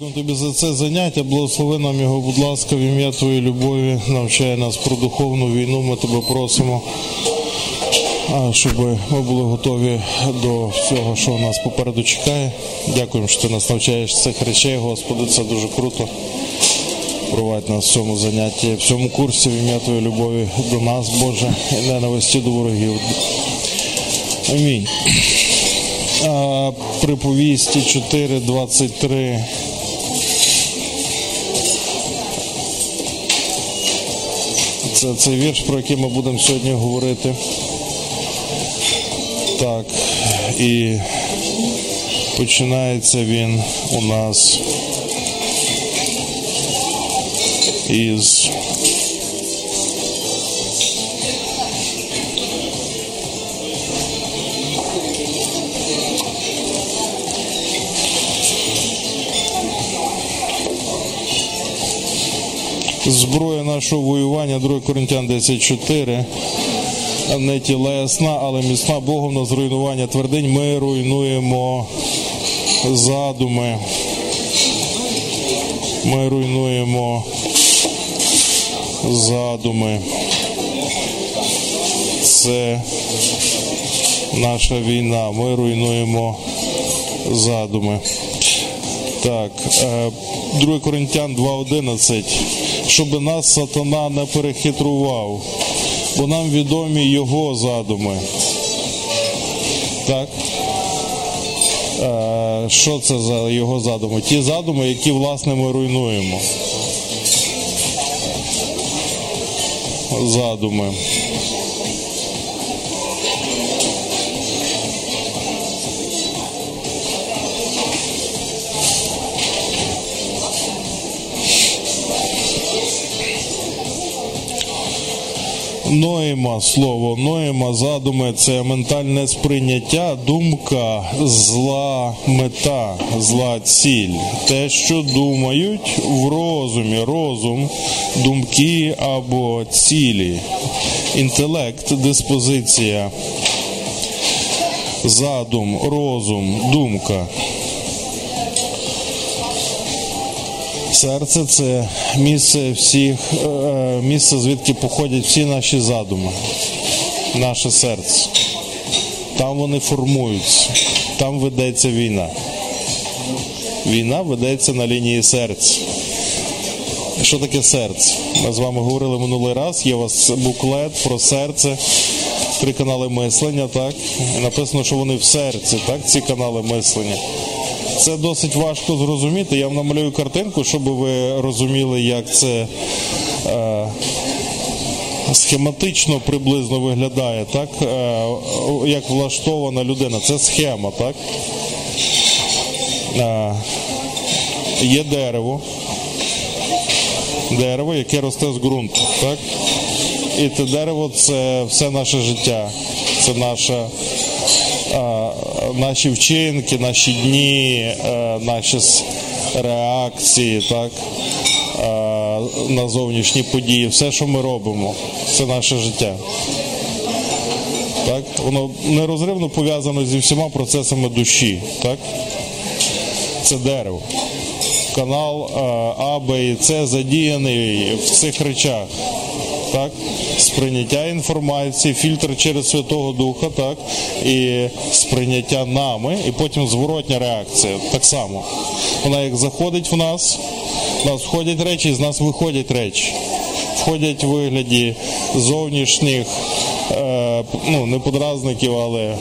Дякую тобі за це заняття. Благослови нам його, будь ласка, в ім'я Твоєї любові. Навчай нас про духовну війну. Ми тебе просимо, щоб ми були готові до всього, що нас попереду чекає. Дякуємо, що ти нас навчаєш цих речей, Господи. Це дуже круто. Провадь нас в цьому занятті, в цьому курсі в ім'я Твоєї любові до нас, Боже, і ненависті до ворогів. Амінь. Приповісті 4.23. Це цей вірш, про який ми будемо сьогодні говорити. Так, і починається він у нас із зброя нашого воювання, 2 Коринтян 10.4. Не тілесна, але міцна Богом на зруйнування твердинь. Ми руйнуємо задуми. Ми руйнуємо задуми. Це наша війна. Ми руйнуємо задуми. Так, 2 Коринтян 2.11. Щоб нас сатана не перехитрував, бо нам відомі його задуми. Так? Що це за його задуми? Ті задуми, які, власне, ми руйнуємо. Задуми. Ноєма слово, ноєма задуми це ментальне сприйняття, думка, зла мета, зла ціль. Те, що думають в розумі, розум, думки або цілі, інтелект, диспозиція, задум, розум, думка. Серце це місце всіх, місце, звідки походять всі наші задуми, наше серце. Там вони формуються, там ведеться війна. Війна ведеться на лінії серця. Що таке серце? Ми з вами говорили минулий раз, є у вас буклет про серце, три канали мислення, так? І написано, що вони в серці, так, ці канали мислення. Це досить важко зрозуміти. Я вам намалюю картинку, щоб ви розуміли, як це е, схематично приблизно виглядає, так? Е, як влаштована людина. Це схема, так? Е, є дерево. Дерево, яке росте з ґрунту, так? І те дерево це все наше життя. Це наша наші вчинки, наші дні, наші реакції, так, на зовнішні події, все, що ми робимо, це наше життя. Так? Воно нерозривно пов'язано зі всіма процесами душі. Так? Це дерево. Канал А, Б і С задіяний в цих речах. Так? Сприйняття інформації, фільтр через Святого Духа, так, і сприйняття нами, і потім зворотня реакція. Так само. Вона як заходить в нас, в нас входять речі, і з нас виходять речі. Входять в вигляді зовнішніх, е, ну, не подразників, але,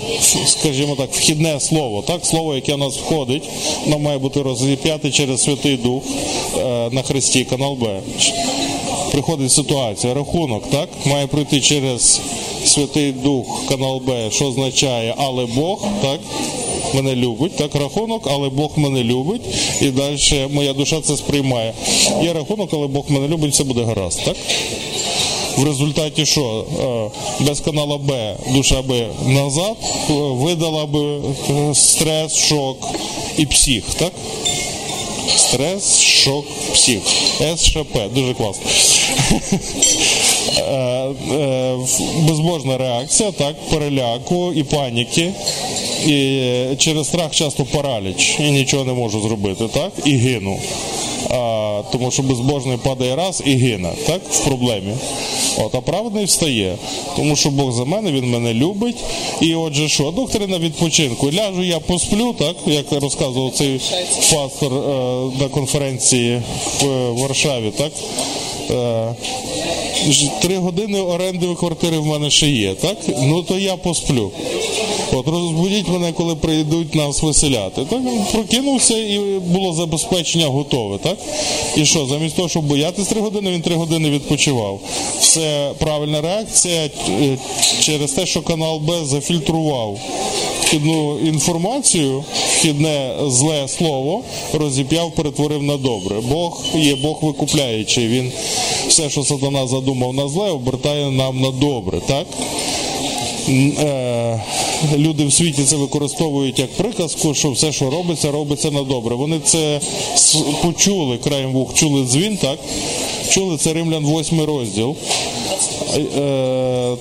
скажімо так, вхідне слово. Так, Слово, яке в нас входить, воно має бути розіп'яте через Святий Дух е, на Христі, канал Б приходить ситуація, рахунок, так, має пройти через Святий Дух, канал Б, що означає, але Бог, так, мене любить, так, рахунок, але Бог мене любить, і далі моя душа це сприймає. Є рахунок, але Бог мене любить, все буде гаразд, так? В результаті що? Без канала Б душа би назад видала би стрес, шок і псих, так? Стрес, шок, псих. СШП. Дуже класно. Е, е, Безбожна реакція, так, переляку і паніки. І через страх часто параліч і нічого не можу зробити, так? І гину. Тому що безбожний падає раз і гине, так, в проблемі. От, а праведний встає, тому що Бог за мене, він мене любить. І отже, що, доктрина відпочинку. Ляжу, я посплю, так, як розказував цей пастор е, на конференції в е, Варшаві, так. Е, Три години оренди квартири в мене ще є, так? Ну то я посплю. От розбудіть мене, коли прийдуть нас виселяти. Так прокинувся і було забезпечення готове, так? І що, замість того, щоб боятись три години, він три години відпочивав. Це правильна реакція е, через те, що канал Б зафільтрував вхідну інформацію, вхідне зле слово розіп'яв, перетворив на добре. Бог є Бог викупляючий. Він все, що сатана задумав на зле, обертає нам на добре, так? Е, Люди в світі це використовують як приказку, що все, що робиться, робиться на добре. Вони це почули краєм вух, чули дзвін, так? Чули це Римлян 8 розділ. Е,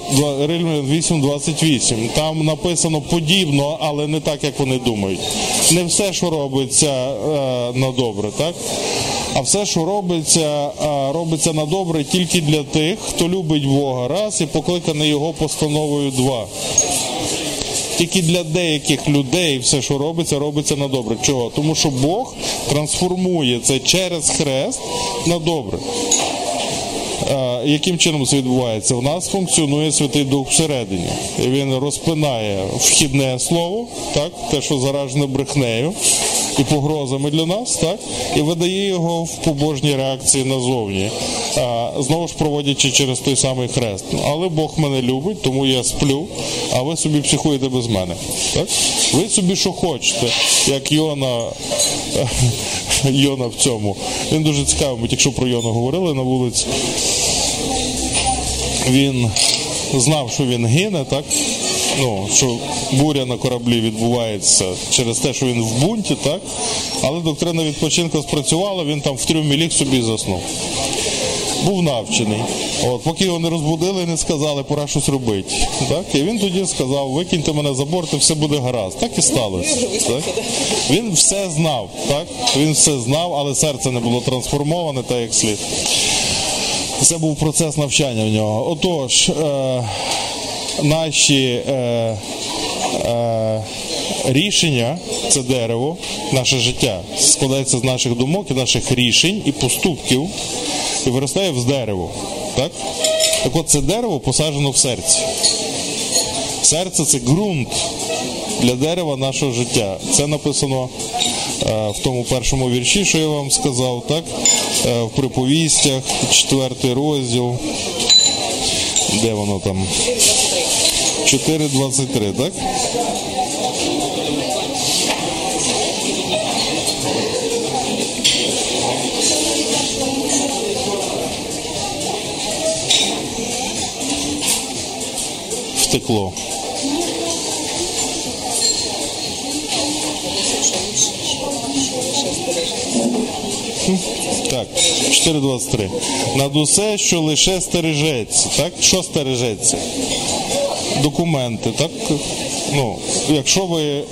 Римлян 8.28. Там написано подібно, але не так, як вони думають. Не все, що робиться е, на добре, так? А все, що робиться, е, робиться на добре тільки для тих, хто любить Бога раз і покликаний його постановою два. Тільки для деяких людей все, що робиться, робиться на добре. Чого? Тому що Бог трансформує це через хрест на добре. Е, Яким чином це відбувається? В нас функціонує Святий Дух всередині. Він розпинає вхідне слово, так, те, що заражене брехнею і погрозами для нас, так, і видає його в побожній реакції назовні, Е, знову ж проводячи через той самий хрест. Але Бог мене любить, тому я сплю, а ви собі психуєте без мене. Так? Ви собі що хочете, як Йона. Йона в цьому. Він дуже цікавий, ми тільки про Йона говорили на вулиці. Він знав, що він гине, так? Ну, що буря на кораблі відбувається через те, що він в бунті, так? Але доктрина відпочинку спрацювала, він там в трюмі ліг собі заснув. Був навчений. От, поки його не розбудили не сказали, пора щось робити. Так? І він тоді сказав, викиньте мене за борт і все буде гаразд. Так і сталося. Так? Він все знав, так? Він все знав, але серце не було трансформоване так як слід. Це був процес навчання в нього. Отож, е, наші е, е, рішення, це дерево, наше життя складається з наших думок і наших рішень і поступків і виростає в дерево. Так? Так от це дерево посаджено в серці. Серце це ґрунт для дерева нашого життя. Це написано е, в тому першому вірші, що я вам сказав, так? Е, в приповістях, четвертий розділ. Де воно там? 4.23, так? Втекло. Так, 4.23. Над усе, що лише стережеться. Так? Що стережеться? Документи, так? Ну, якщо ви.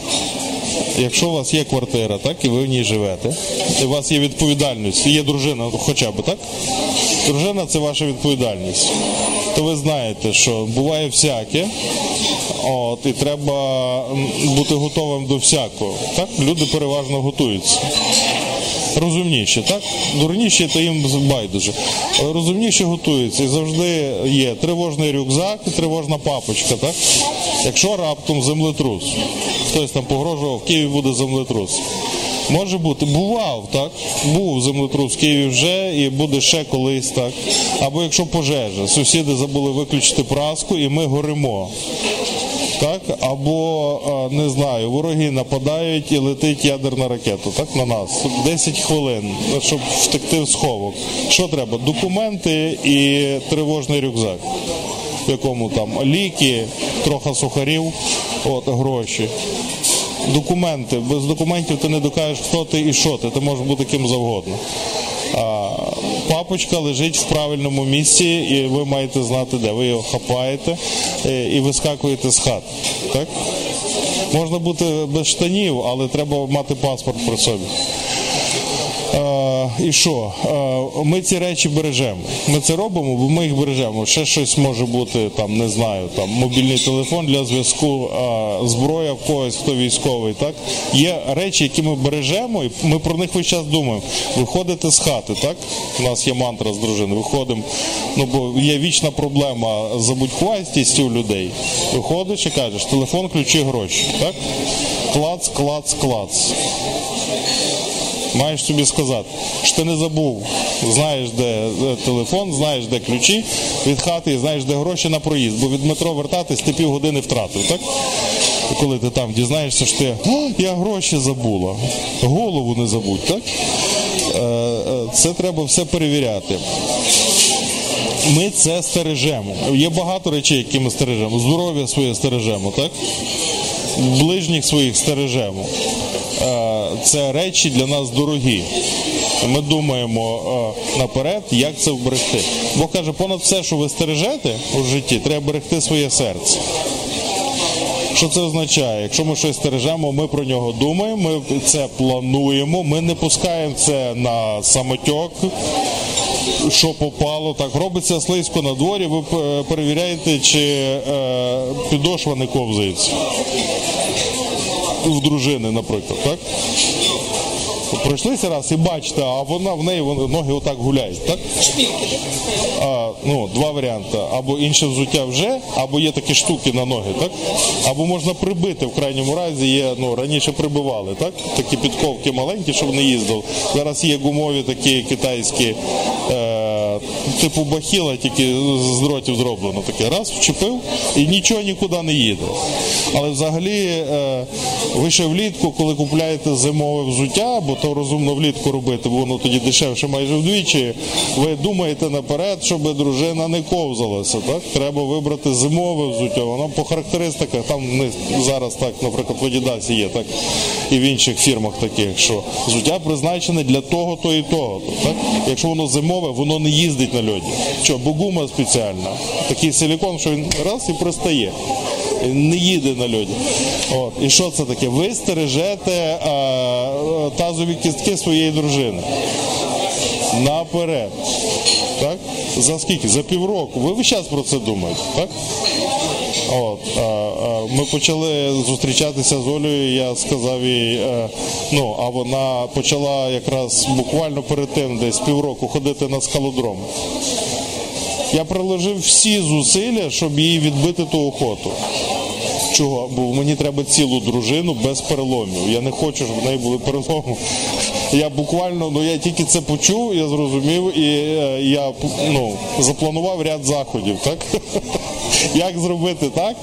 Якщо у вас є квартира, так, і ви в ній живете, і у вас є відповідальність, є дружина хоча б, так? Дружина це ваша відповідальність. То ви знаєте, що буває всяке, от, і треба бути готовим до всякого. Так? Люди переважно готуються розумніші, так? Дурніші, то їм байдуже. Розумніші готуються і завжди є тривожний рюкзак і тривожна папочка, так? Якщо раптом землетрус, хтось там погрожував, в Києві буде землетрус. Може бути, бував, так? Був землетрус в Києві вже і буде ще колись так. Або якщо пожежа, сусіди забули виключити праску і ми горимо. Так, або не знаю, вороги нападають і летить ядерна ракета, так на нас. 10 хвилин, щоб втекти в сховок. Що треба? Документи і тривожний рюкзак, в якому там ліки, трохи сухарів, от гроші. Документи. Без документів ти не докажеш, хто ти і що ти. Ти можеш бути ким завгодно. Папочка лежить в правильному місці, і ви маєте знати, де. Ви його хапаєте е, і вискакуєте з хат. Так? Можна бути без штанів, але треба мати паспорт при собі. Е, і що? Е, ми ці речі бережемо. Ми це робимо, бо ми їх бережемо. Ще щось може бути там, не знаю, там мобільний телефон для зв'язку, е, зброя в когось, хто військовий. Так є речі, які ми бережемо, і ми про них весь час думаємо. Виходите з хати, так? У нас є мантра з дружини. Виходимо. Ну бо є вічна проблема забудькувастістю у людей. Виходиш і кажеш, телефон, ключі, гроші. Так? Клац, клац, клац. Маєш собі сказати, що ти не забув, знаєш, де телефон, знаєш, де ключі від хати і знаєш, де гроші на проїзд. Бо від метро вертатись ти півгодини втратив, так? Коли ти там дізнаєшся, що ти я гроші забула, голову не забудь, так? Це треба все перевіряти. Ми це стережемо. Є багато речей, які ми стережемо. Здоров'я своє стережемо, так? Ближніх своїх стережемо це речі для нас дорогі. Ми думаємо наперед, як це вберегти. Бо каже, понад все, що ви стережете у житті, треба берегти своє серце. Що це означає? Якщо ми щось стережемо, ми про нього думаємо, ми це плануємо, ми не пускаємо це на самотьок, що попало. Так робиться слизько на дворі, ви перевіряєте, чи е, підошва не ковзається в дружини, наприклад, так? Пройшлися раз і бачите, а вона в неї ноги отак гуляють, так? А, ну, Два варіанти. Або інше взуття вже, або є такі штуки на ноги, так? Або можна прибити в крайньому разі, є, ну, раніше прибивали, так? Такі підковки маленькі, щоб не їздив. Зараз є гумові такі китайські. Е, Типу бахіла, тільки з дротів зроблено таке. Раз вчепив і нічого нікуди не їде. Але взагалі е, ви ще влітку, коли купляєте зимове взуття, бо то розумно влітку робити, бо воно тоді дешевше майже вдвічі. Ви думаєте наперед, щоб дружина не ковзалася. Так? Треба вибрати зимове взуття. Воно по характеристиках, там не зараз так, наприклад, в Адідасі є, так і в інших фірмах таких, що взуття призначене для того, то і того. Так? Якщо воно зимове, воно не їздить на льоді. Що, бугума спеціальна. Такий силікон, що він раз і пристає. Не їде на льоді. От. І що це таке? Ви стережете а, тазові кістки своєї дружини. Наперед. Так? За скільки? За півроку. Ви весь час про це думаєте, так? От, а, а, Ми почали зустрічатися з Олею, я сказав їй, е, ну, а вона почала якраз буквально перед тим десь півроку ходити на скалодром. Я приложив всі зусилля, щоб їй відбити ту охоту. Чого? Бо мені треба цілу дружину без переломів. Я не хочу, щоб в неї були переломи. Я буквально, ну я тільки це почув, я зрозумів, і е, я ну, запланував ряд заходів, так? Як зробити так,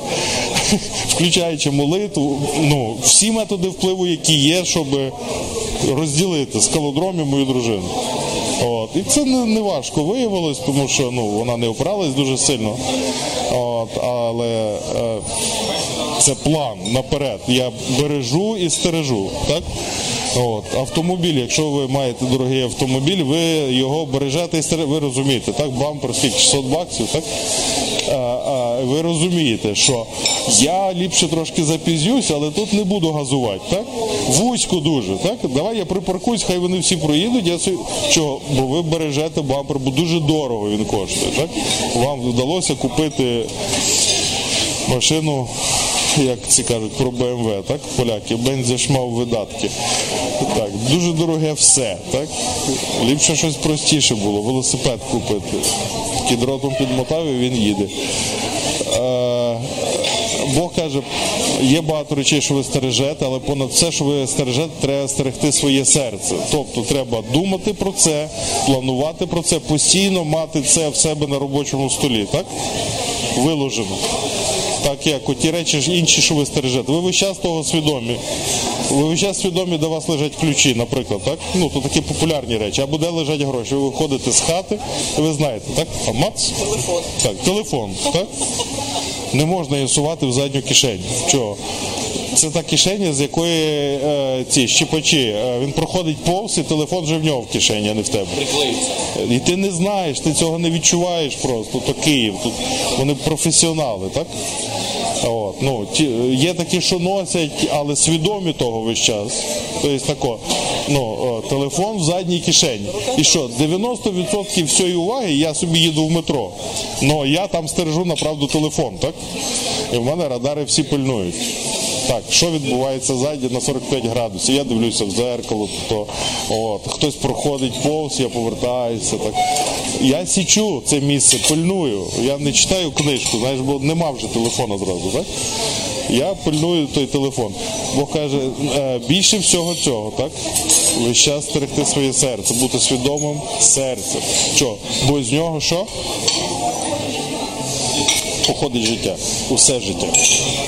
включаючи молитву, ну, всі методи впливу, які є, щоб розділити скалодромі мою дружину. От. І це не, не важко виявилось, тому що ну, вона не опиралась дуже сильно. От, Але е, це план наперед. Я бережу і стережу. так? От, Автомобіль, якщо ви маєте дорогий автомобіль, ви його бережете і стережете, ви розумієте, так, бампер скільки 600 баксів, так? А, а, ви розумієте, що я ліпше трошки запізнюсь, але тут не буду газувати, так? Вузько дуже, так? Давай я припаркуюсь, хай вони всі проїдуть, я собі... Чого? Бо ви бережете бампер, бо дуже дорого він коштує, так? Вам вдалося купити машину як ці кажуть про БМВ, так, поляки, бензиш мав видатки. Так, Дуже дороге все. так? Ліпше щось простіше було, велосипед купити. Кідротом підмотав і він їде. Е, Бог каже, є багато речей, що ви стережете, але понад все, що ви стережете, треба стерегти своє серце. Тобто треба думати про це, планувати про це, постійно мати це в себе на робочому столі, так? Виложено так як ті речі ж інші, що ви стережете. Ви весь час того свідомі. Ви весь час свідомі, де у вас лежать ключі, наприклад, так? Ну, то такі популярні речі. Або де лежать гроші. Ви виходите з хати, ви знаєте, так? А мац? Телефон. Так, телефон, так? Не можна інсувати в задню кишеню. Чого? Це та кишеня, з якої е, ці щепачі. е, він проходить повз і телефон вже в нього в кишені, а не в тебе. Приклеїться. І ти не знаєш, ти цього не відчуваєш просто. То Київ, тут вони професіонали, так? От, ну, ті, є такі, що носять, але свідомі того весь час. Тобто тако, ну, о, телефон в задній кишені. І що, 90% всієї уваги я собі їду в метро. Ну я там стережу направду телефон, так? І в мене радари всі пильнують. Так, що відбувається ззаді на 45 градусів? Я дивлюся в зеркало, то от хтось проходить повз, я повертаюся. Так я січу це місце, пильную. Я не читаю книжку, знаєш, бо нема вже телефона зразу, так? Я пильную той телефон. Бог каже, е, більше всього цього, так? Весь час стерегти своє серце, бути свідомим серцем. Що? Бо з нього що? Походить життя, усе життя.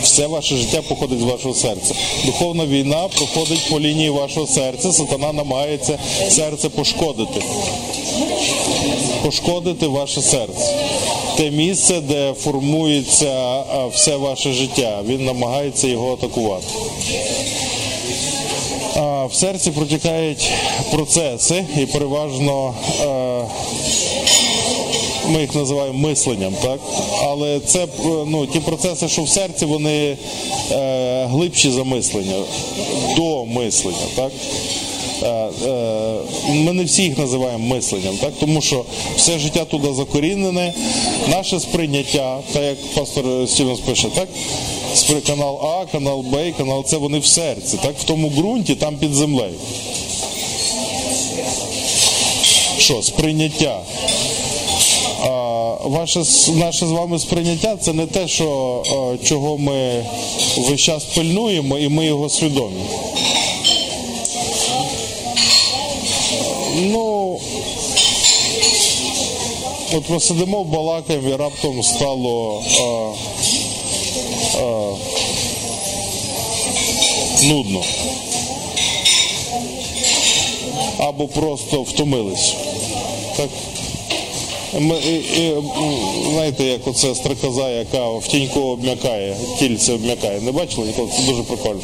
Все ваше життя походить з вашого серця. Духовна війна проходить по лінії вашого серця. Сатана намагається серце пошкодити. Пошкодити ваше серце. Те місце, де формується все ваше життя. Він намагається його атакувати. В серці протікають процеси і переважно. Ми їх називаємо мисленням, так? Але це е, ну, ті процеси, що в серці, вони е, глибші за мислення, до мислення, так? Е, е, Ми не всі їх називаємо мисленням, так? тому що все життя туди закорінене, наше сприйняття, так як пастор Стівенс пише, так? Канал А, канал Б, канал С, вони в серці, так? в тому ґрунті, там під землею. Що, сприйняття? Ваше наше з вами сприйняття це не те, що е, чого ми весь час пильнуємо, і ми його свідомі. Ну от ми сидимо, балакаємо, і раптом стало а, а, нудно. Або просто втомились. Так? Знаєте, як оце стрекоза, яка в тіньку обм'якає, кільце обм'якає. Не бачили? Це дуже прикольно.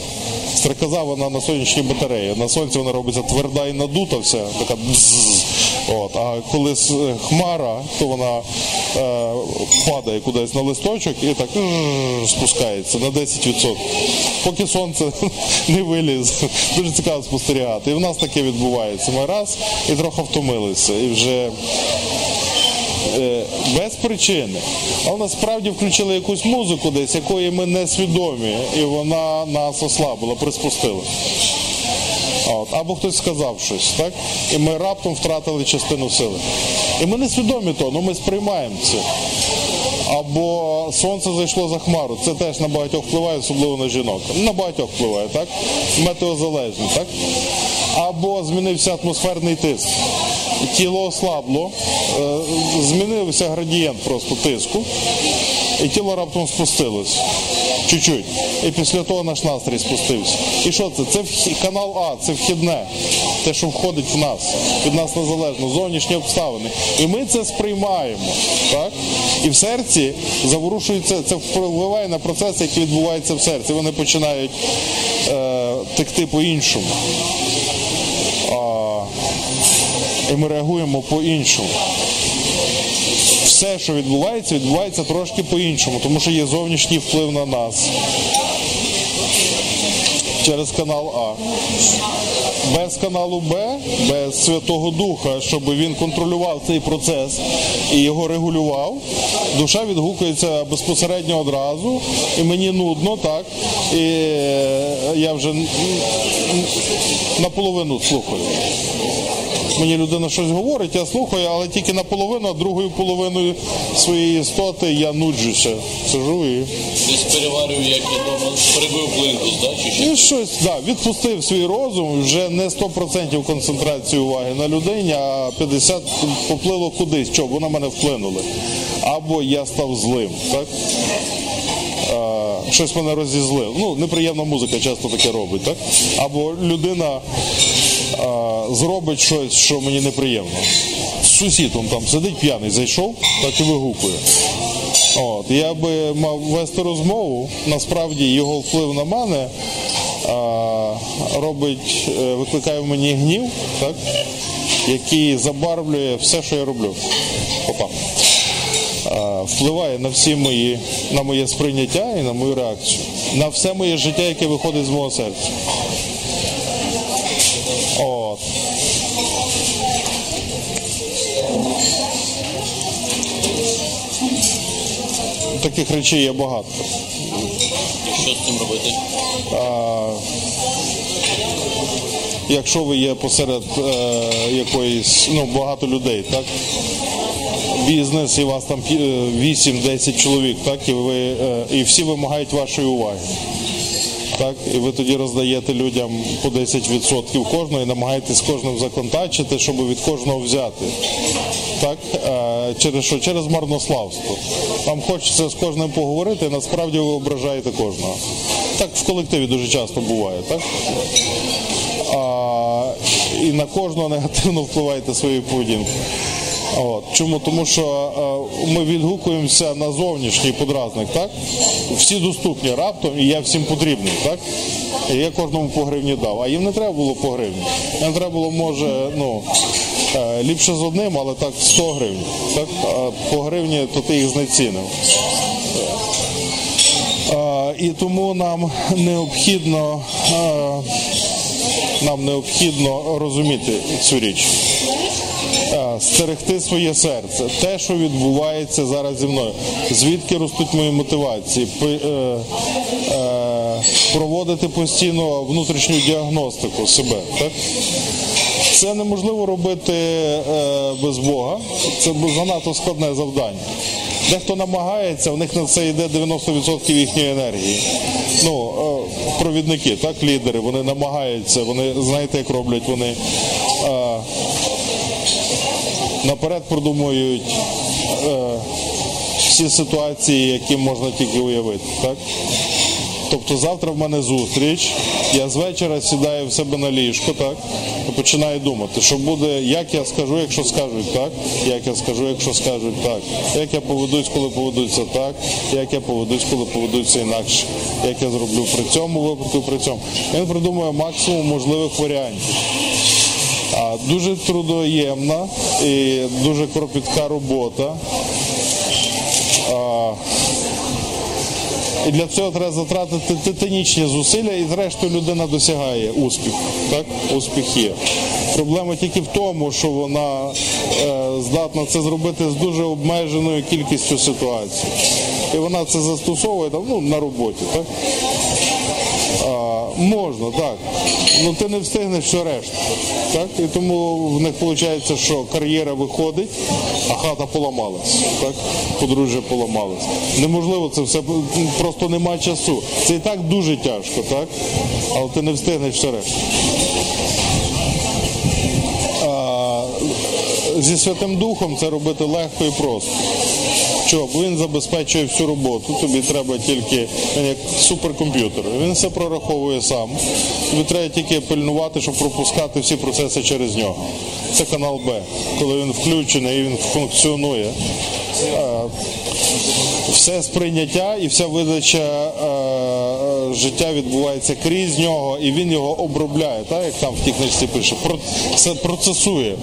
Стрекоза, вона на сонячній батареї. На сонці вона робиться тверда і надута вся, така бзз. От. А коли хмара, то вона е, падає кудись на листочок і так спускається на 10%. Поки сонце не виліз. Дуже цікаво спостерігати. І в нас таке відбувається. Ми раз і трохи втомилися. І вже е, без причини. Але насправді включили якусь музику десь, якої ми не свідомі, і вона нас ослабила, приспустила. От. Або хтось сказав щось, так? І ми раптом втратили частину сили. І ми не свідомі того, ну ми сприймаємо це. Або сонце зайшло за хмару. Це теж на багатьох впливає, особливо на жінок. На багатьох впливає, так? Метеозалежно, так? Або змінився атмосферний тиск. Тіло ослабло, е, змінився градієнт просто тиску, і тіло раптом спустилось. Чуть-чуть. І після того наш настрій спустився. І що це? Це канал А, це вхідне. Те, що входить в нас, від нас незалежно, зовнішні обставини. І ми це сприймаємо. Так? І в серці заворушується, це впливає на процеси, які відбуваються в серці. Вони починають е, текти по-іншому. І ми реагуємо по-іншому. Все, що відбувається, відбувається трошки по-іншому, тому що є зовнішній вплив на нас через канал А. Без каналу Б, без Святого Духа, щоб він контролював цей процес і його регулював, душа відгукується безпосередньо одразу, і мені нудно, так. І я вже наполовину слухаю. Мені людина щось говорить, я слухаю, але тільки наполовину, а другою половиною своєї істоти я нуджуся. Сижу і. Десь переварюю, як я дома прибив плинтус, да? чи ще? І щось, да, відпустив свій розум, вже не 100% концентрації уваги на людині, а 50% поплило кудись, що вона мене вплинули. Або я став злим, так? Щось мене розізлило. Ну, неприємна музика часто таке робить, так? Або людина зробить щось, що мені неприємно. Сусід он там сидить п'яний, зайшов, так і вигукує. От, я би мав вести розмову, насправді його вплив на мене а, робить, е, викликає в мені гнів, так, який забарвлює все, що я роблю. Опа. Впливає на всі мої, на моє сприйняття і на мою реакцію, на все моє життя, яке виходить з мого серця. От. Таких речей є багато. І що з цим робити? А, якщо ви є посеред е, якоїсь, ну, багато людей, так? Бізнес і вас там пі- е, 8-10 чоловік, так? І, ви, е, і всі вимагають вашої уваги. Так, і ви тоді роздаєте людям по 10% кожного і намагаєтесь кожним законтачити, щоб від кожного взяти. Так, е, через що? Через марнославство. Вам хочеться з кожним поговорити, і насправді ви ображаєте кожного. Так в колективі дуже часто буває, так? А, і на кожного негативно впливаєте своєю поведінкою. От. Чому? Тому що е, ми відгукуємося на зовнішній подразник, так? Всі доступні раптом, і я всім потрібний, так? І я кожному по гривні дав. А їм не треба було по гривні. Їм треба було, може, ну, е, ліпше з одним, але так 100 гривень. Так? А по гривні, то ти їх знецінив. Е, І тому нам необхідно, е, нам необхідно розуміти цю річ. Е, Стерегти своє серце, те, що відбувається зараз зі мною, звідки ростуть мої мотивації, е, е, проводити постійно внутрішню діагностику себе. Так? Це неможливо робити е, без Бога. Це занадто складне завдання. Дехто намагається, в них на це йде 90% їхньої енергії. Ну, е, провідники, так, лідери, вони намагаються, вони знаєте, як роблять, вони е, наперед продумують е, всі ситуації, які можна тільки уявити. Так? Тобто завтра в мене зустріч, я з вечора сідаю в себе на ліжко, так, і починаю думати, що буде, як я скажу, якщо скажуть так, як я скажу, якщо скажуть так, як я поведусь, коли поведуться так, як я поведусь, коли поведуться інакше, як я зроблю при цьому випадку, при цьому. Він придумує максимум можливих варіантів. Дуже трудоємна і дуже кропітка робота. І для цього треба затратити титанічні зусилля, і зрештою людина досягає успіху. Так? Успіх є. Проблема тільки в тому, що вона е, здатна це зробити з дуже обмеженою кількістю ситуацій. І вона це застосовує ну, на роботі. Так? Можна, так. Ну ти не встигнеш все решту. Так? І тому в них виходить, що кар'єра виходить, а хата поламалась. Так? Подружжя поламалось. Неможливо це все, просто нема часу. Це і так дуже тяжко, так? але ти не встигнеш все решту. Зі Святим Духом це робити легко і просто. Чого? Бо він забезпечує всю роботу. Тобі треба тільки він як суперкомп'ютер. Він все прораховує сам. Тобі треба тільки пильнувати, щоб пропускати всі процеси через нього. Це канал Б. Коли він включений і він функціонує. е, Все сприйняття і вся видача е, життя відбувається крізь нього, і він його обробляє, так як там в тій книжці пише, Про- процесує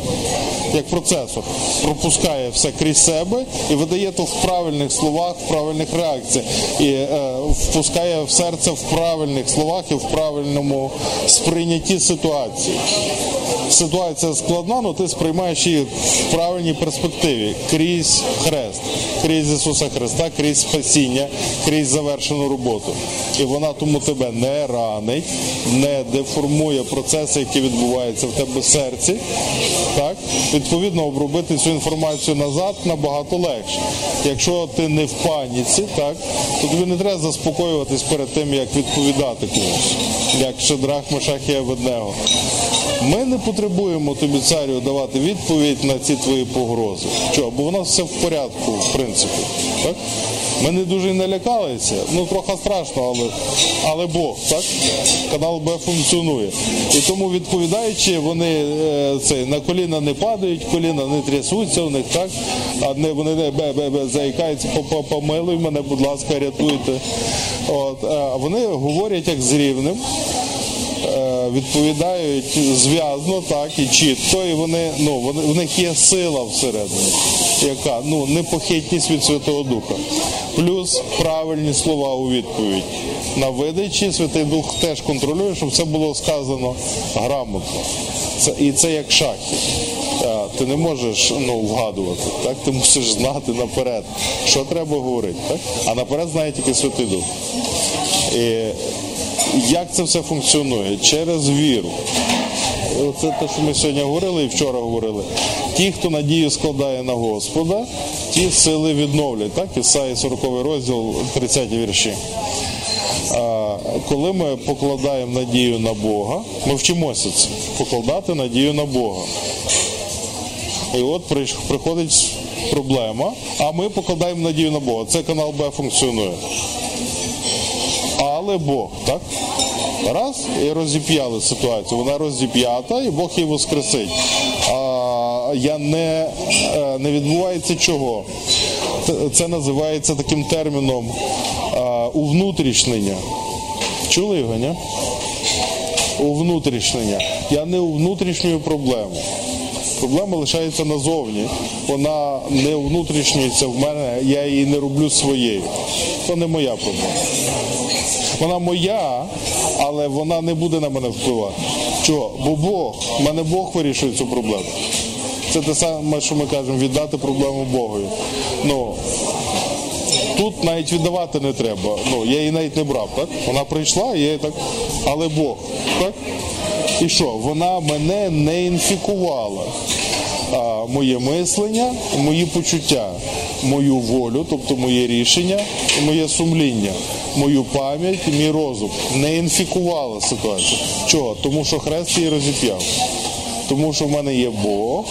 як процесор, пропускає все крізь себе і видає то в правильних словах, в правильних реакціях, і е, впускає в серце в правильних словах і в правильному сприйнятті ситуації. Ситуація складна, але ти сприймаєш її в правильній перспективі. Крізь хрест, крізь Ісуса Христа, крізь спасіння, крізь завершену роботу. І вона тому тебе не ранить, не деформує процеси, які відбуваються в тебе в серці. Так? Відповідно, обробити цю інформацію назад набагато легше. Якщо ти не в паніці, так, то тобі не треба заспокоюватись перед тим, як відповідати комусь, як Шедрах Мешах і. Ми не потребуємо тобі царю давати відповідь на ці твої погрози. Чого? Бо в нас все в порядку, в принципі. Так? Ми не дуже налякалися, ну трохи страшно, але, але Бог, так? Канал Б функціонує. І тому відповідаючи, вони е, це, на коліна не падають, коліна не трясуться у них, так? А не вони не бе, бе, бе, заїкаються, «По- по- помилуй мене, будь ласка, рятуйте. От, а вони говорять як з рівним. е, Відповідають зв'язно, так і чітко, і вони ну вони в них є сила всередині, яка ну непохитність від Святого Духа, плюс правильні слова у відповідь. На видачі Святий Дух теж контролює, щоб це було сказано грамотно. Це і це як шахи. Ти не можеш ну, вгадувати, так? Ти мусиш знати наперед, що треба говорити, так? А наперед знає тільки Святий Дух. І як це все функціонує? Через віру. Це те, що ми сьогодні говорили і вчора говорили. Ті, хто надію складає на Господа, ті сили відновлять. Так? Ісаї 40 розділ, 30 вірші. Коли ми покладаємо надію на Бога, ми вчимося це, покладати надію на Бога. І от приходить проблема, а ми покладаємо надію на Бога. Це канал Б функціонує. Але Бог, так? Раз і розіп'яли ситуацію. Вона розіп'ята, і Бог її воскресить. Я не, е, не відбувається чого? Це- називається таким терміном а, увнутрішнення. Чули його, ні? Увнутрішнення. Я не увнутрішнюю проблему. Проблема лишається назовні. Вона не внутрішнюється в мене, я її не роблю своєю. Це не моя проблема. Вона моя, але вона не буде на мене впливати. Чого? Бо Бог, в мене Бог вирішує цю проблему. Це те саме, що ми кажемо, віддати проблему Богові. Ну, тут навіть віддавати не треба. Ну, я її навіть не брав, так? Вона прийшла, я її так, але Бог, так? І що? Вона мене не інфікувала. А, моє мислення, мої почуття, мою волю, тобто моє рішення, і моє сумління, мою пам'ять, мій розум не інфікувала ситуацію. Чого? Тому що хрест її розіп'яв. Тому що в мене є Бог,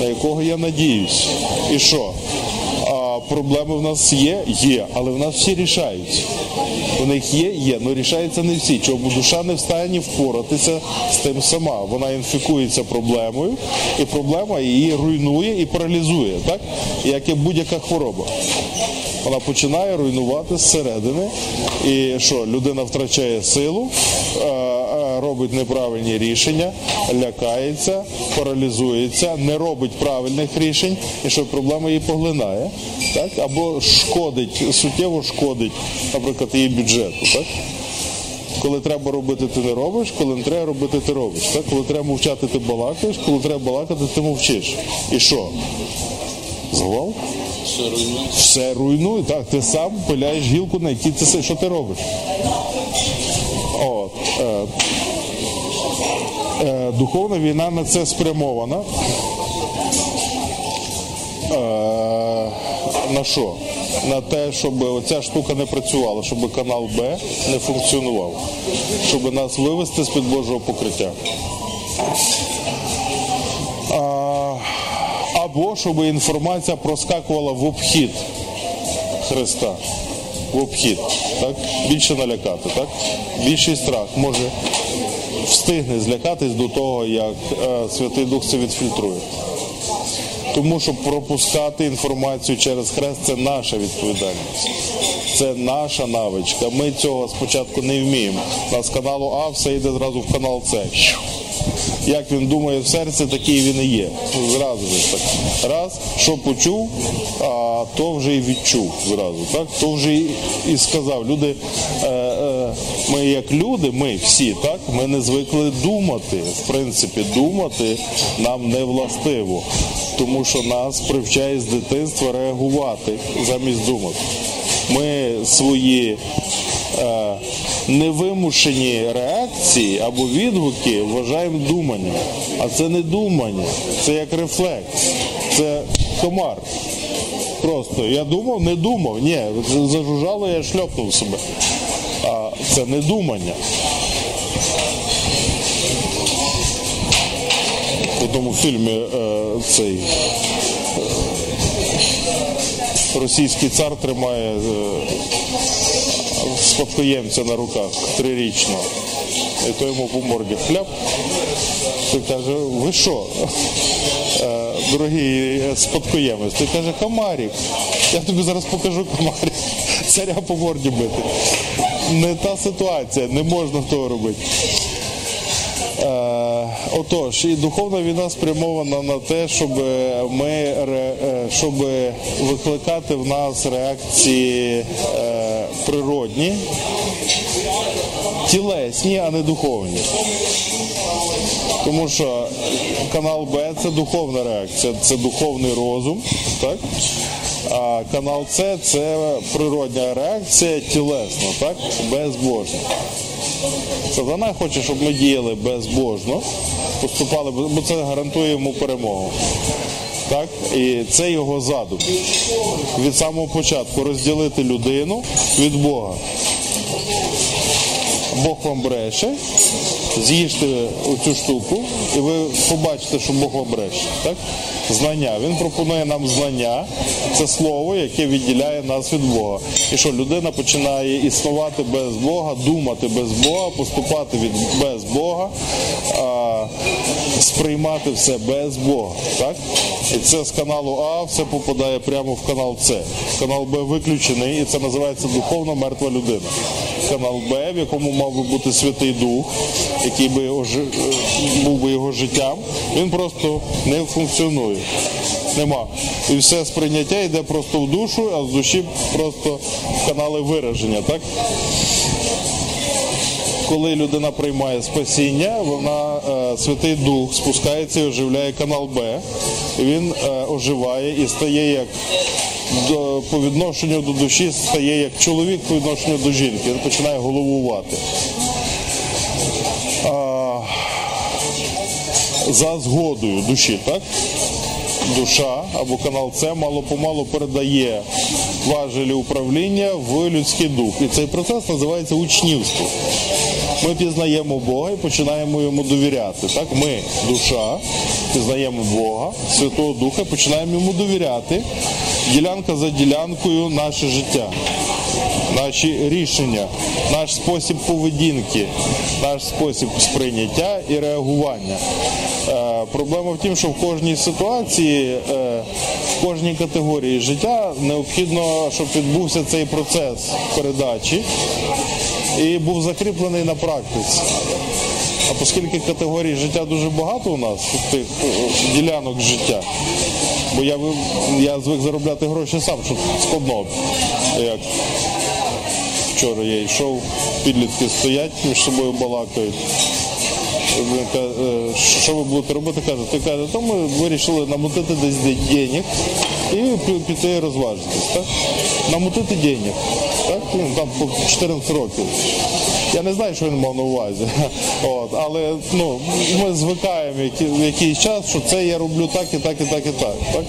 на якого я надіюсь. І що? А проблеми в нас є? Є, але в нас всі рішаються. У них є, є, але рішаються не всі. Бо душа не в стані впоратися з тим сама. Вона інфікується проблемою, і проблема її руйнує і паралізує, так? Як і будь-яка хвороба. Вона починає руйнувати зсередини, і що людина втрачає силу, е, е, робить неправильні рішення, лякається, паралізується, не робить правильних рішень, і що проблема її поглинає, так? або шкодить, суттєво шкодить, наприклад, її бюджету. Так? Коли треба робити, ти не робиш, коли не треба робити, ти робиш. Так? Коли треба мовчати, ти балакаєш, коли треба балакати, ти мовчиш. І що? Згвалт? Все руйнує. Все руйнує, так, ти сам пиляєш гілку, на якій ти що ти робиш. От, е, е, духовна війна на це спрямована. Е, на що? На те, щоб оця штука не працювала, щоб канал Б не функціонував, щоб нас вивести з-під Божого покриття. А, або щоб інформація проскакувала в обхід Христа. В обхід. Так? Більше налякати. Так? Більший страх може встигне злякатись до того, як е, Святий Дух це відфільтрує. Тому що пропускати інформацію через хрест це наша відповідальність. Це наша навичка. Ми цього спочатку не вміємо. У нас каналу А все йде зразу в канал С. Як він думає в серці, такий він і є. Зразу ж так. Раз, що почув, а то вже і відчув зразу. Так? То вже і, сказав. Люди, е, е, ми як люди, ми всі, так, ми не звикли думати. В принципі, думати нам не властиво. Тому що нас привчає з дитинства реагувати замість думати. Ми свої невимушені реакції або відгуки вважаємо думанням. А це не думання, це як рефлекс, це комар. Просто я думав, не думав. Ні, зажужжало, я шльопнув себе. А це не думання. в одному фільмі е, цей е, російський цар тримає е, спадкоємця на руках трирічного. І то йому по морді хляп. Той каже, ви що? Е, Дорогий спадкоємець, той каже, комарик. Я тобі зараз покажу комарик. Царя по морді бити. Не та ситуація, не можна того робити. Е, Отож, і духовна війна спрямована на те, щоб ми е, щоб викликати в нас реакції е, природні, тілесні, а не духовні. Тому що канал Б це духовна реакція, це духовний розум, так? А канал С це природня реакція тілесна, так? Безбожна. Сатана хоче, щоб ми діяли безбожно, поступали, бо це гарантує йому перемогу. Так? І це його задум. Від самого початку розділити людину від Бога. Бог вам бреше, з'їжте оцю штуку, і ви побачите, що Бог вам бреше. Так? Знання. Він пропонує нам знання, це слово, яке відділяє нас від Бога. І що людина починає існувати без Бога, думати без Бога, поступати від без Бога, а, сприймати все без Бога. Так? І це з каналу А все попадає прямо в канал С. Канал Б виключений, і це називається духовно мертва людина. Канал Б, в якому мав би бути Святий Дух, який би ожи- е, був би його життям, він просто не функціонує. Нема. І все сприйняття йде просто в душу, а з душі просто в канали вираження. Так? Коли людина приймає спасіння, вона е, Святий Дух спускається і оживляє канал Б. Він е, оживає і стає як до, по відношенню до душі, стає як чоловік по відношенню до жінки. Він починає головувати. А, за згодою душі, так? Душа або канал С мало-помалу передає важелі управління в людський дух. І цей процес називається учнівство. Ми пізнаємо Бога і починаємо йому довіряти. Так? Ми, душа, пізнаємо Бога, Святого Духа, починаємо йому довіряти. Ділянка за ділянкою наше життя, наші рішення, наш спосіб поведінки, наш спосіб сприйняття і реагування. Е, проблема в тім, що в кожній ситуації, е, в кожній категорії життя необхідно, щоб відбувся цей процес передачі і був закріплений на практиці. А оскільки категорій життя дуже багато у нас, тих е, ділянок життя, бо я, я звик заробляти гроші сам, щоб складно. Як вчора я йшов, підлітки стоять між собою балакають. «Е, Що ви будете робити? Каже, ти каже, то ми вирішили намотити десь де- денег і піти розважитись. Так? Намотити денег. Так? Він там по 14 років. Я не знаю, що він мав на увазі. От, але ну, ми звикаємо в якийсь час, що це я роблю так і так, і так, і так. так?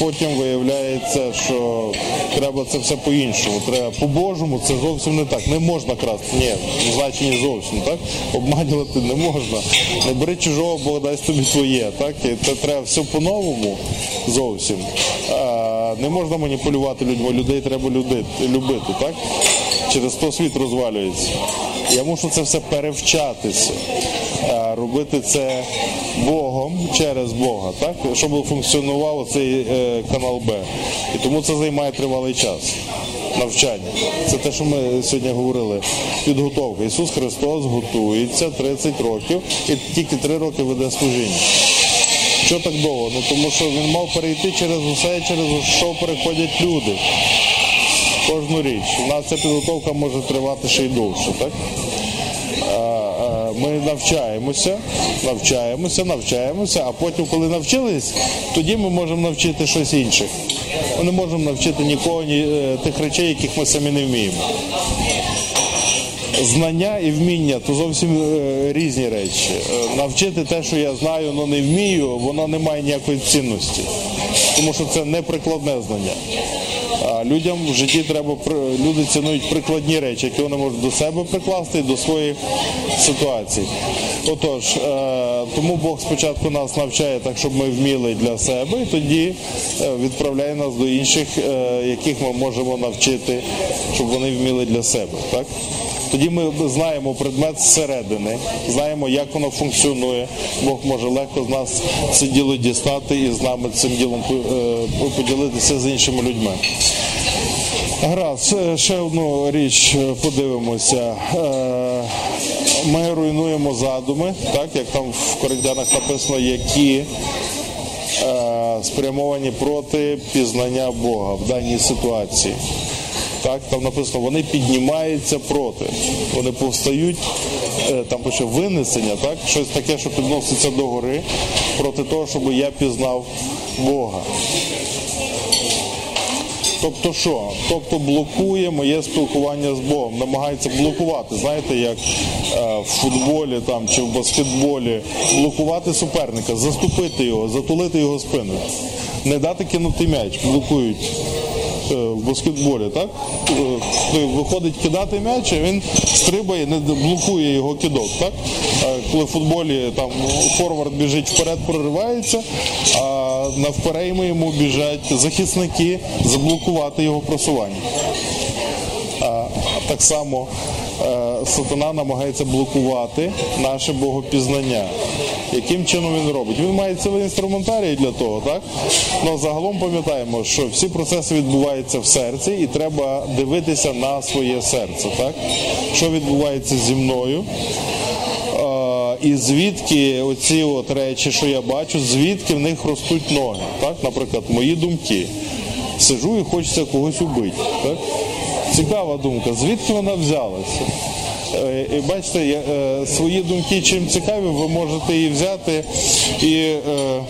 Потім виявляється, що треба це все по-іншому. Треба по-божому, це зовсім не так. Не можна красти. Ні, в значенні зовсім так. Обманювати не можна. Не бери чужого, Бог дасть тобі твоє. Так? І це треба все по-новому зовсім. Не можна маніпулювати людьми. Людей треба любити. Так? Через то світ розвалюється. Я мушу це все перевчатися, робити це Богом через Бога, так? щоб функціонував цей е, канал Б. І тому це займає тривалий час. Навчання. Це те, що ми сьогодні говорили. Підготовка. Ісус Христос готується 30 років і тільки 3 роки веде служіння. Що так довго? Ну тому що він мав перейти через усе, через що переходять люди кожну річ. У нас ця підготовка може тривати ще й довше, так? Ми навчаємося, навчаємося, навчаємося, а потім, коли навчились, тоді ми можемо навчити щось інше. Ми не можемо навчити нікого ні, е, тих речей, яких ми самі не вміємо. Знання і вміння то зовсім е, різні речі. Е, Навчити те, що я знаю, але не вмію, воно не має ніякої цінності, тому що це не прикладне знання. А людям в житті треба люди цінують прикладні речі, які вони можуть до себе прикласти і до своїх ситуацій. Отож, е, тому Бог спочатку нас навчає так, щоб ми вміли для себе, і тоді е, відправляє нас до інших, е, яких ми можемо навчити, щоб вони вміли для себе. Так? Тоді ми знаємо предмет зсередини, знаємо, як воно функціонує. Бог може легко з нас це діло дістати і з нами цим ділом е, поділитися з іншими людьми. Гаразд, ще одну річ е, подивимося. Е, Ми руйнуємо задуми, так як там в Коринтянах написано, які спрямовані проти пізнання Бога в даній ситуації. Так, там написано, вони піднімаються проти. Вони повстають, е, там пише винесення, так, щось таке, що підноситься до гори проти того, щоб я пізнав Бога. Тобто що? Тобто блокує моє спілкування з Богом, намагається блокувати. Знаєте, як е, в футболі там чи в баскетболі, блокувати суперника, заступити його, затулити його спину, не дати кинути м'яч, блокують. Е, В баскетболі, так? Е, виходить кидати м'яч, а він стрибає, не блокує його кидок, так? Коли в футболі там форвард біжить вперед, проривається, а навперейми йому біжать захисники заблокувати його просування. Так само сатана намагається блокувати наше богопізнання. Яким чином він робить? Він має цілий інструментарій для того, так? Ну загалом пам'ятаємо, що всі процеси відбуваються в серці, і треба дивитися на своє серце, так? Що відбувається зі мною? Е, І звідки оці от речі, що я бачу, звідки в них ростуть ноги. Так? Наприклад, мої думки. Сижу і хочеться когось убити. Так? Цікава думка, звідки вона взялася? Е, І бачите, е, свої думки чим цікаві, ви можете її взяти і е,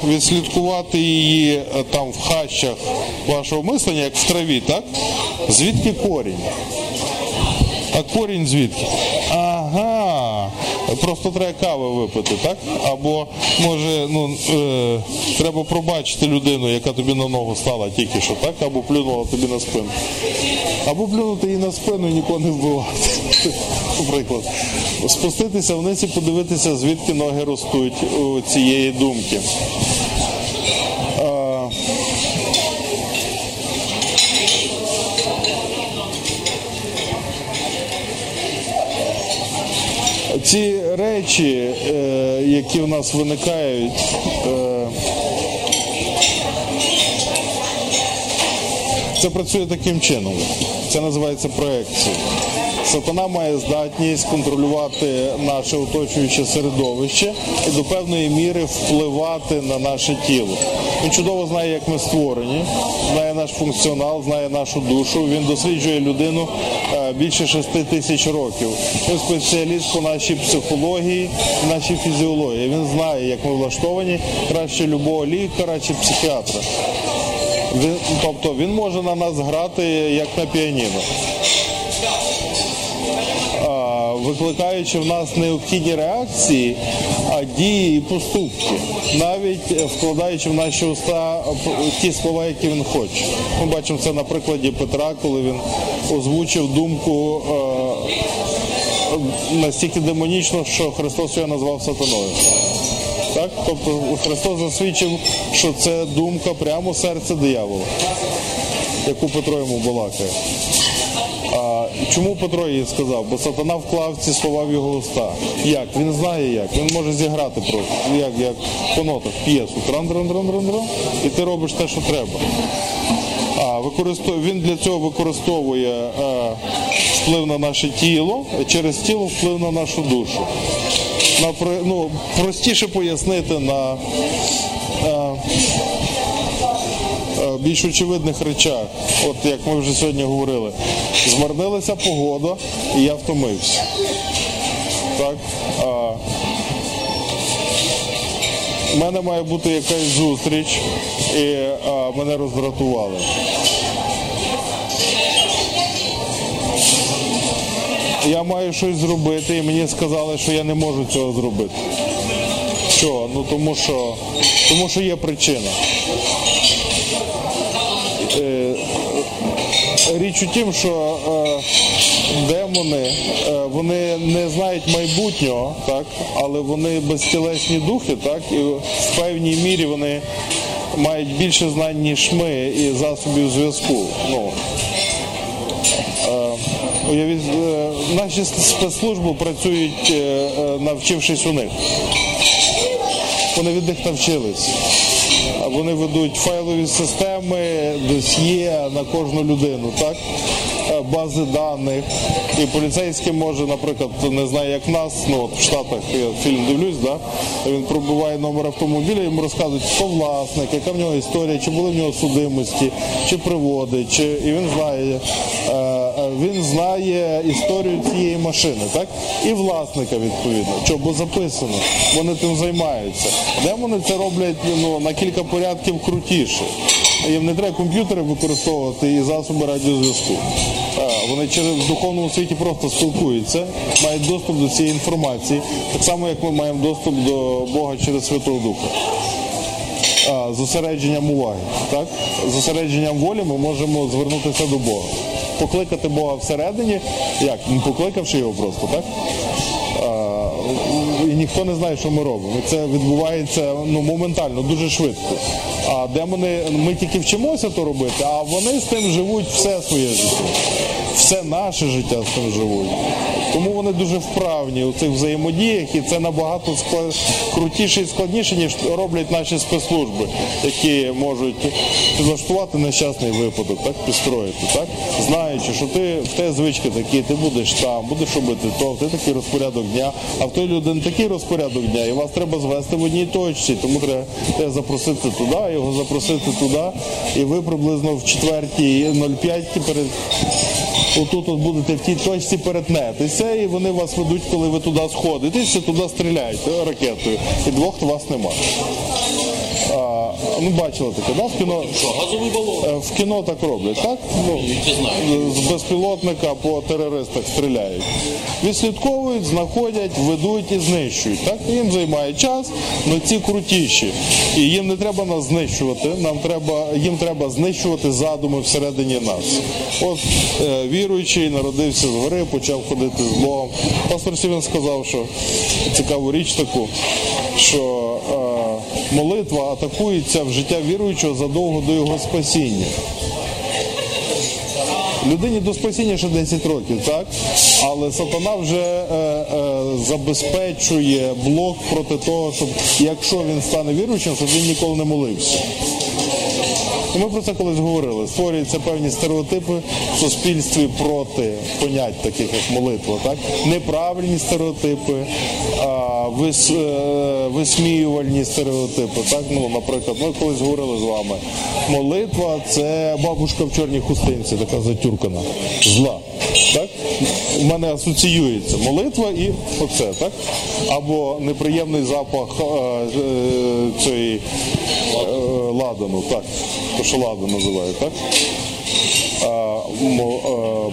відслідкувати її там в хащах вашого мислення, як в траві, так? Звідки корінь? А корінь звідки? Просто треба кави випити, так? Або може, ну е, треба пробачити людину, яка тобі на ногу стала тільки що, так? Або плюнула тобі на спину. Або плюнути її на спину і нікого не вбивати. Наприклад. Спуститися вниз і подивитися, звідки ноги ростуть у цієї думки. Ці речі, е, які в нас виникають, е, це працює таким чином. Це називається проекція. Сатана має здатність контролювати наше оточуюче середовище і до певної міри впливати на наше тіло. Він чудово знає, як ми створені, знає наш функціонал, знає нашу душу. Він досліджує людину е, більше шести тисяч років. Він спеціаліст по нашій психології, нашій фізіології. Він знає, як ми влаштовані краще любого лікаря чи психіатра. Він, тобто він може на нас грати як на піаніно. Викликаючи в нас необхідні реакції, а дії і поступки, навіть вкладаючи в наші уста ті слова, які він хоче. Ми бачимо це на прикладі Петра, коли він озвучив думку е, настільки демонічно, що Христос його назвав сатаною. Так? Тобто Христос засвідчив, що це думка прямо серця диявола, яку Петро йому балакає. Чому Петро їй сказав? Бо сатана вклав ці слова в його уста. Як? Він знає як. Він може зіграти просто. Як, як по нотах, п'єсу. тран тран тран тран тран І ти робиш те, що треба. А використовує, він для цього використовує е, вплив на наше тіло, через тіло вплив на нашу душу. На, ну, простіше пояснити на е, більш очевидних речах, от як ми вже сьогодні говорили, змарнилася погода і я втомився. Так? А, у мене має бути якась зустріч, і а, мене роздратували. Я маю щось зробити, і мені сказали, що я не можу цього зробити. Що? Ну тому що, тому що є причина. Е, річ у тім, що е, демони е, вони не знають майбутнього, так, але вони безтілесні духи, так, і в певній мірі вони мають більше знань, ніж ми і засобів зв'язку. Ну, Уявіть, наші спецслужби працюють, навчившись у них. Вони від них навчились. Вони ведуть файлові системи, досьє на кожну людину, так? Бази даних. І поліцейський може, наприклад, не знаю, як в нас, ну от в Штатах я фільм дивлюсь, да? він пробиває номер автомобіля, йому розказують, хто власник, яка в нього історія, чи були в нього судимості, чи приводи, чи і він знає. е, е, Він знає історію цієї машини, так? І власника відповідно. Що, бо записано, вони тим займаються. Демони це роблять ну, на кілька порядків крутіше. Їм не треба комп'ютери використовувати і засоби радіозв'язку. Е, Вони через духовному світі просто спілкуються, мають доступ до цієї інформації, так само як ми маємо доступ до Бога через Святого Духа. Зосередженням уваги. Так? Зосередженням волі ми можемо звернутися до Бога. Покликати Бога всередині, як? Ну, Покликавши його просто, так? А, і ніхто не знає, що ми робимо. Це відбувається ну, моментально, дуже швидко. А де вони ми тільки вчимося то робити, а вони з тим живуть все своє життя. Все наше життя з тим живуть. Тому вони дуже вправні у цих взаємодіях, і це набагато склад... крутіше і складніше, ніж роблять наші спецслужби, які можуть підлаштувати нещасний випадок, так підстроїти, так? Знаючи, що ти в те звички такі, ти будеш там, будеш робити то, те такий розпорядок дня, а в той людини такий розпорядок дня, і вас треба звести в одній точці, тому треба тебе запросити туди, його запросити туди, і ви приблизно в четвертій 05 перед Отут от будете в тій точці перетнетеся, і вони вас ведуть, коли ви туди сходите, і туди стріляють е, ракетою. І двох вас немає. А, ну, бачили таке, да? В кіно, Що, газовий балон? е, в кіно так роблять, так? Ну, Я знаю. з безпілотника по терористах стріляють. Відслідковують, знаходять, ведуть і знищують. Так? Їм займає час, але ці крутіші. І їм не треба нас знищувати, нам треба, їм треба знищувати задуми всередині нас. От е, віруючий народився з гори, почав ходити з Богом. Пастор Сівен сказав, що цікаву річ таку, що молитва атакується в життя віруючого задовго до його спасіння. Людині до спасіння ще 10 років, так? Але сатана вже е, е, забезпечує блок проти того, щоб якщо він стане віруючим, щоб він ніколи не молився. Ми про це колись говорили. Створюються певні стереотипи в суспільстві проти понять, таких як молитва. Так? Неправильні стереотипи, вис, е, висміювальні стереотипи. Так? Ну, наприклад, ми колись говорили з вами. Молитва це бабушка в чорній хустинці, така затюркана, зла. Так? У мене асоціюється молитва і оце, так? Або неприємний запах е, е, цієї е, ладану, так, то ладан називають, так? Е,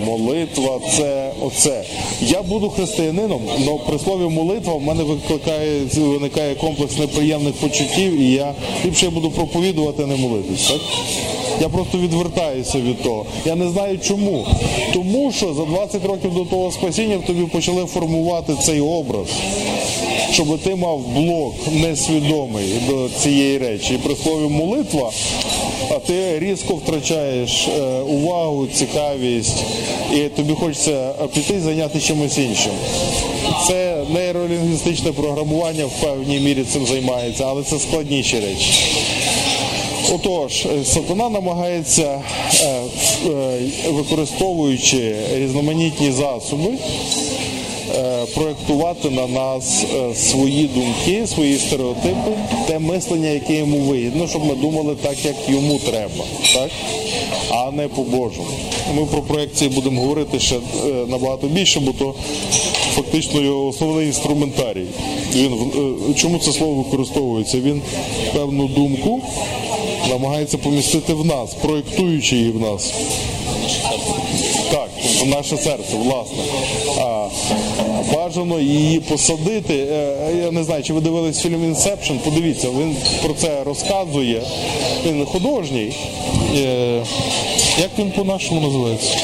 молитва це оце. Я буду християнином, але при слові молитва в мене викликає виникає комплекс неприємних почуттів, і я ліпше буду проповідувати, а не молитись. Так? Я просто відвертаюся від того. Я не знаю чому. Тому що за 20 років до того спасіння в тобі почали формувати цей образ щоб ти мав блок несвідомий до цієї речі. І при слові молитва, а ти різко втрачаєш е, увагу, цікавість, і тобі хочеться піти і зайняти чимось іншим. Це нейролінгвістичне програмування в певній мірі цим займається, але це складніші речі. Отож, е, сатана намагається, е, е, використовуючи різноманітні засоби, проєктувати на нас е, свої думки, свої стереотипи, те мислення, яке йому вигідно, щоб ми думали так, як йому треба, так? а не по-божому. Ми про проекції будемо говорити ще е, набагато більше, бо то фактично його основний інструментарій. Він, е, чому це слово використовується? Він певну думку намагається помістити в нас, проєктуючи її в нас. Так, наше серце, власне. Бажано її посадити. Е, Я не знаю, чи ви дивились фільм Inception, подивіться, він про це розказує. Він художній. Е, Як він по-нашому називається?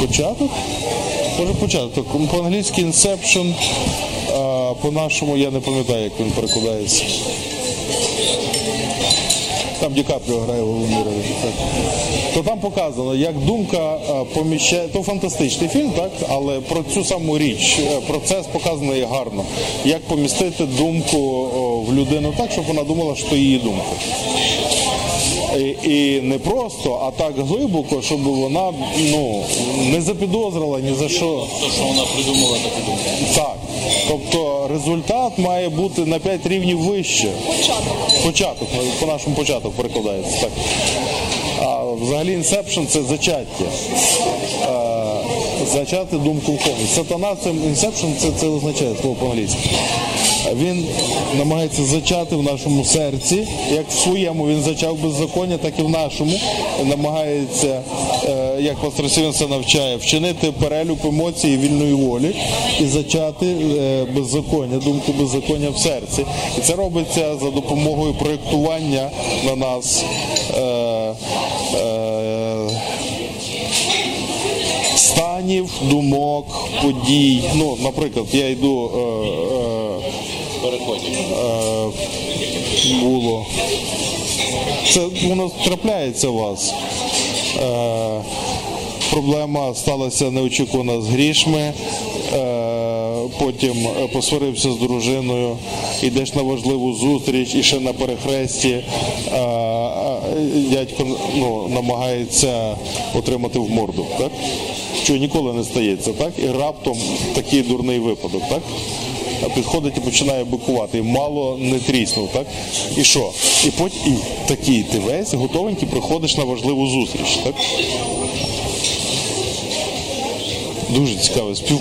Початок? Може початок. По-англійськи а по-нашому я не пам'ятаю, як він перекладається. Там Ді Капріо грає головну роль. То там показано, як думка е, поміщає. То фантастичний фільм, так? Але про цю саму річ. е, Процес показаний гарно. Як помістити думку в людину так, щоб вона думала, що її думка. І, і не просто, а так глибоко, щоб вона ну, не запідозрила ні за що. То, що вона придумала таку думку. Так. Тобто результат має бути на 5 рівнів вище. Початок. Початок, по нашому початок перекладається. Так. А взагалі inception це зачаття. Е, Зачати думку в комусь. Сатана це inception це, це означає слово по-англійськи. Він намагається зачати в нашому серці, як в своєму він зачав беззаконня, так і в нашому намагається, е, як Сівен це навчає, вчинити перелюб емоцій і вільної волі і зачати е, беззаконня, думку беззаконня в серці. І це робиться за допомогою проєктування на нас. Е, станів, думок, подій. Ну, наприклад, я йду е, е, Переході. е, було. Це воно трапляється у вас. Е, проблема сталася неочікувана з грішми. Е, потім посварився з дружиною, йдеш на важливу зустріч і ще на перехресті дядько ну, намагається отримати в морду. Так? Що ніколи не стається, так? І раптом такий дурний випадок, так? Підходить і починає бикувати, і мало не тріснув, так? І що? І потім і такий ти весь готовенький приходиш на важливу зустріч, так? Дуже цікаво. Спів...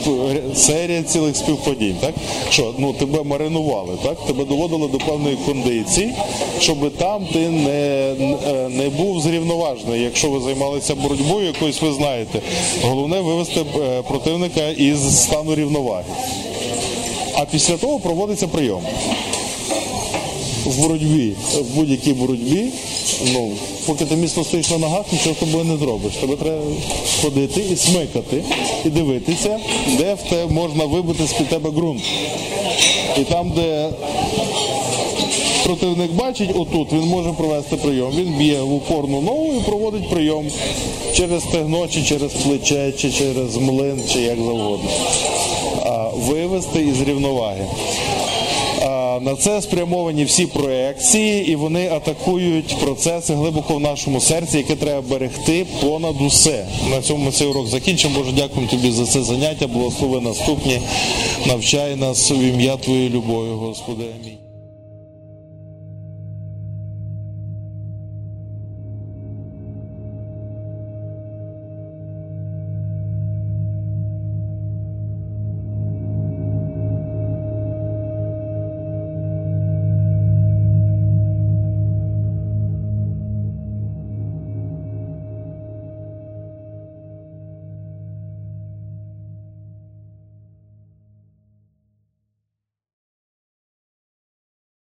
Серія цілих співпадінь, так? Що, ну тебе маринували, так? Тебе доводили до певної кондиції, щоб там ти не, не був зрівноважений. Якщо ви займалися боротьбою, якоюсь ви знаєте. Головне вивести е, противника із стану рівноваги. А після того проводиться прийом. В боротьбі, в будь-якій боротьбі, ну, поки ти міцно стоїш на ногах, нічого з тобою не зробиш. Тебе треба ходити і смикати, і дивитися, де в те можна вибити з-під тебе ґрунт. І там, де противник бачить, отут він може провести прийом. Він б'є в упорну ногу і проводить прийом через стегно, чи через плече, чи через млин, чи як завгодно. Вивести із рівноваги. На це спрямовані всі проекції, і вони атакують процеси глибоко в нашому серці, яке треба берегти понад усе. На цьому ми цей урок закінчимо. Боже, дякуємо тобі за це заняття. Благослови наступні. Навчай нас в ім'я Твоєї любові, Господи. Амінь.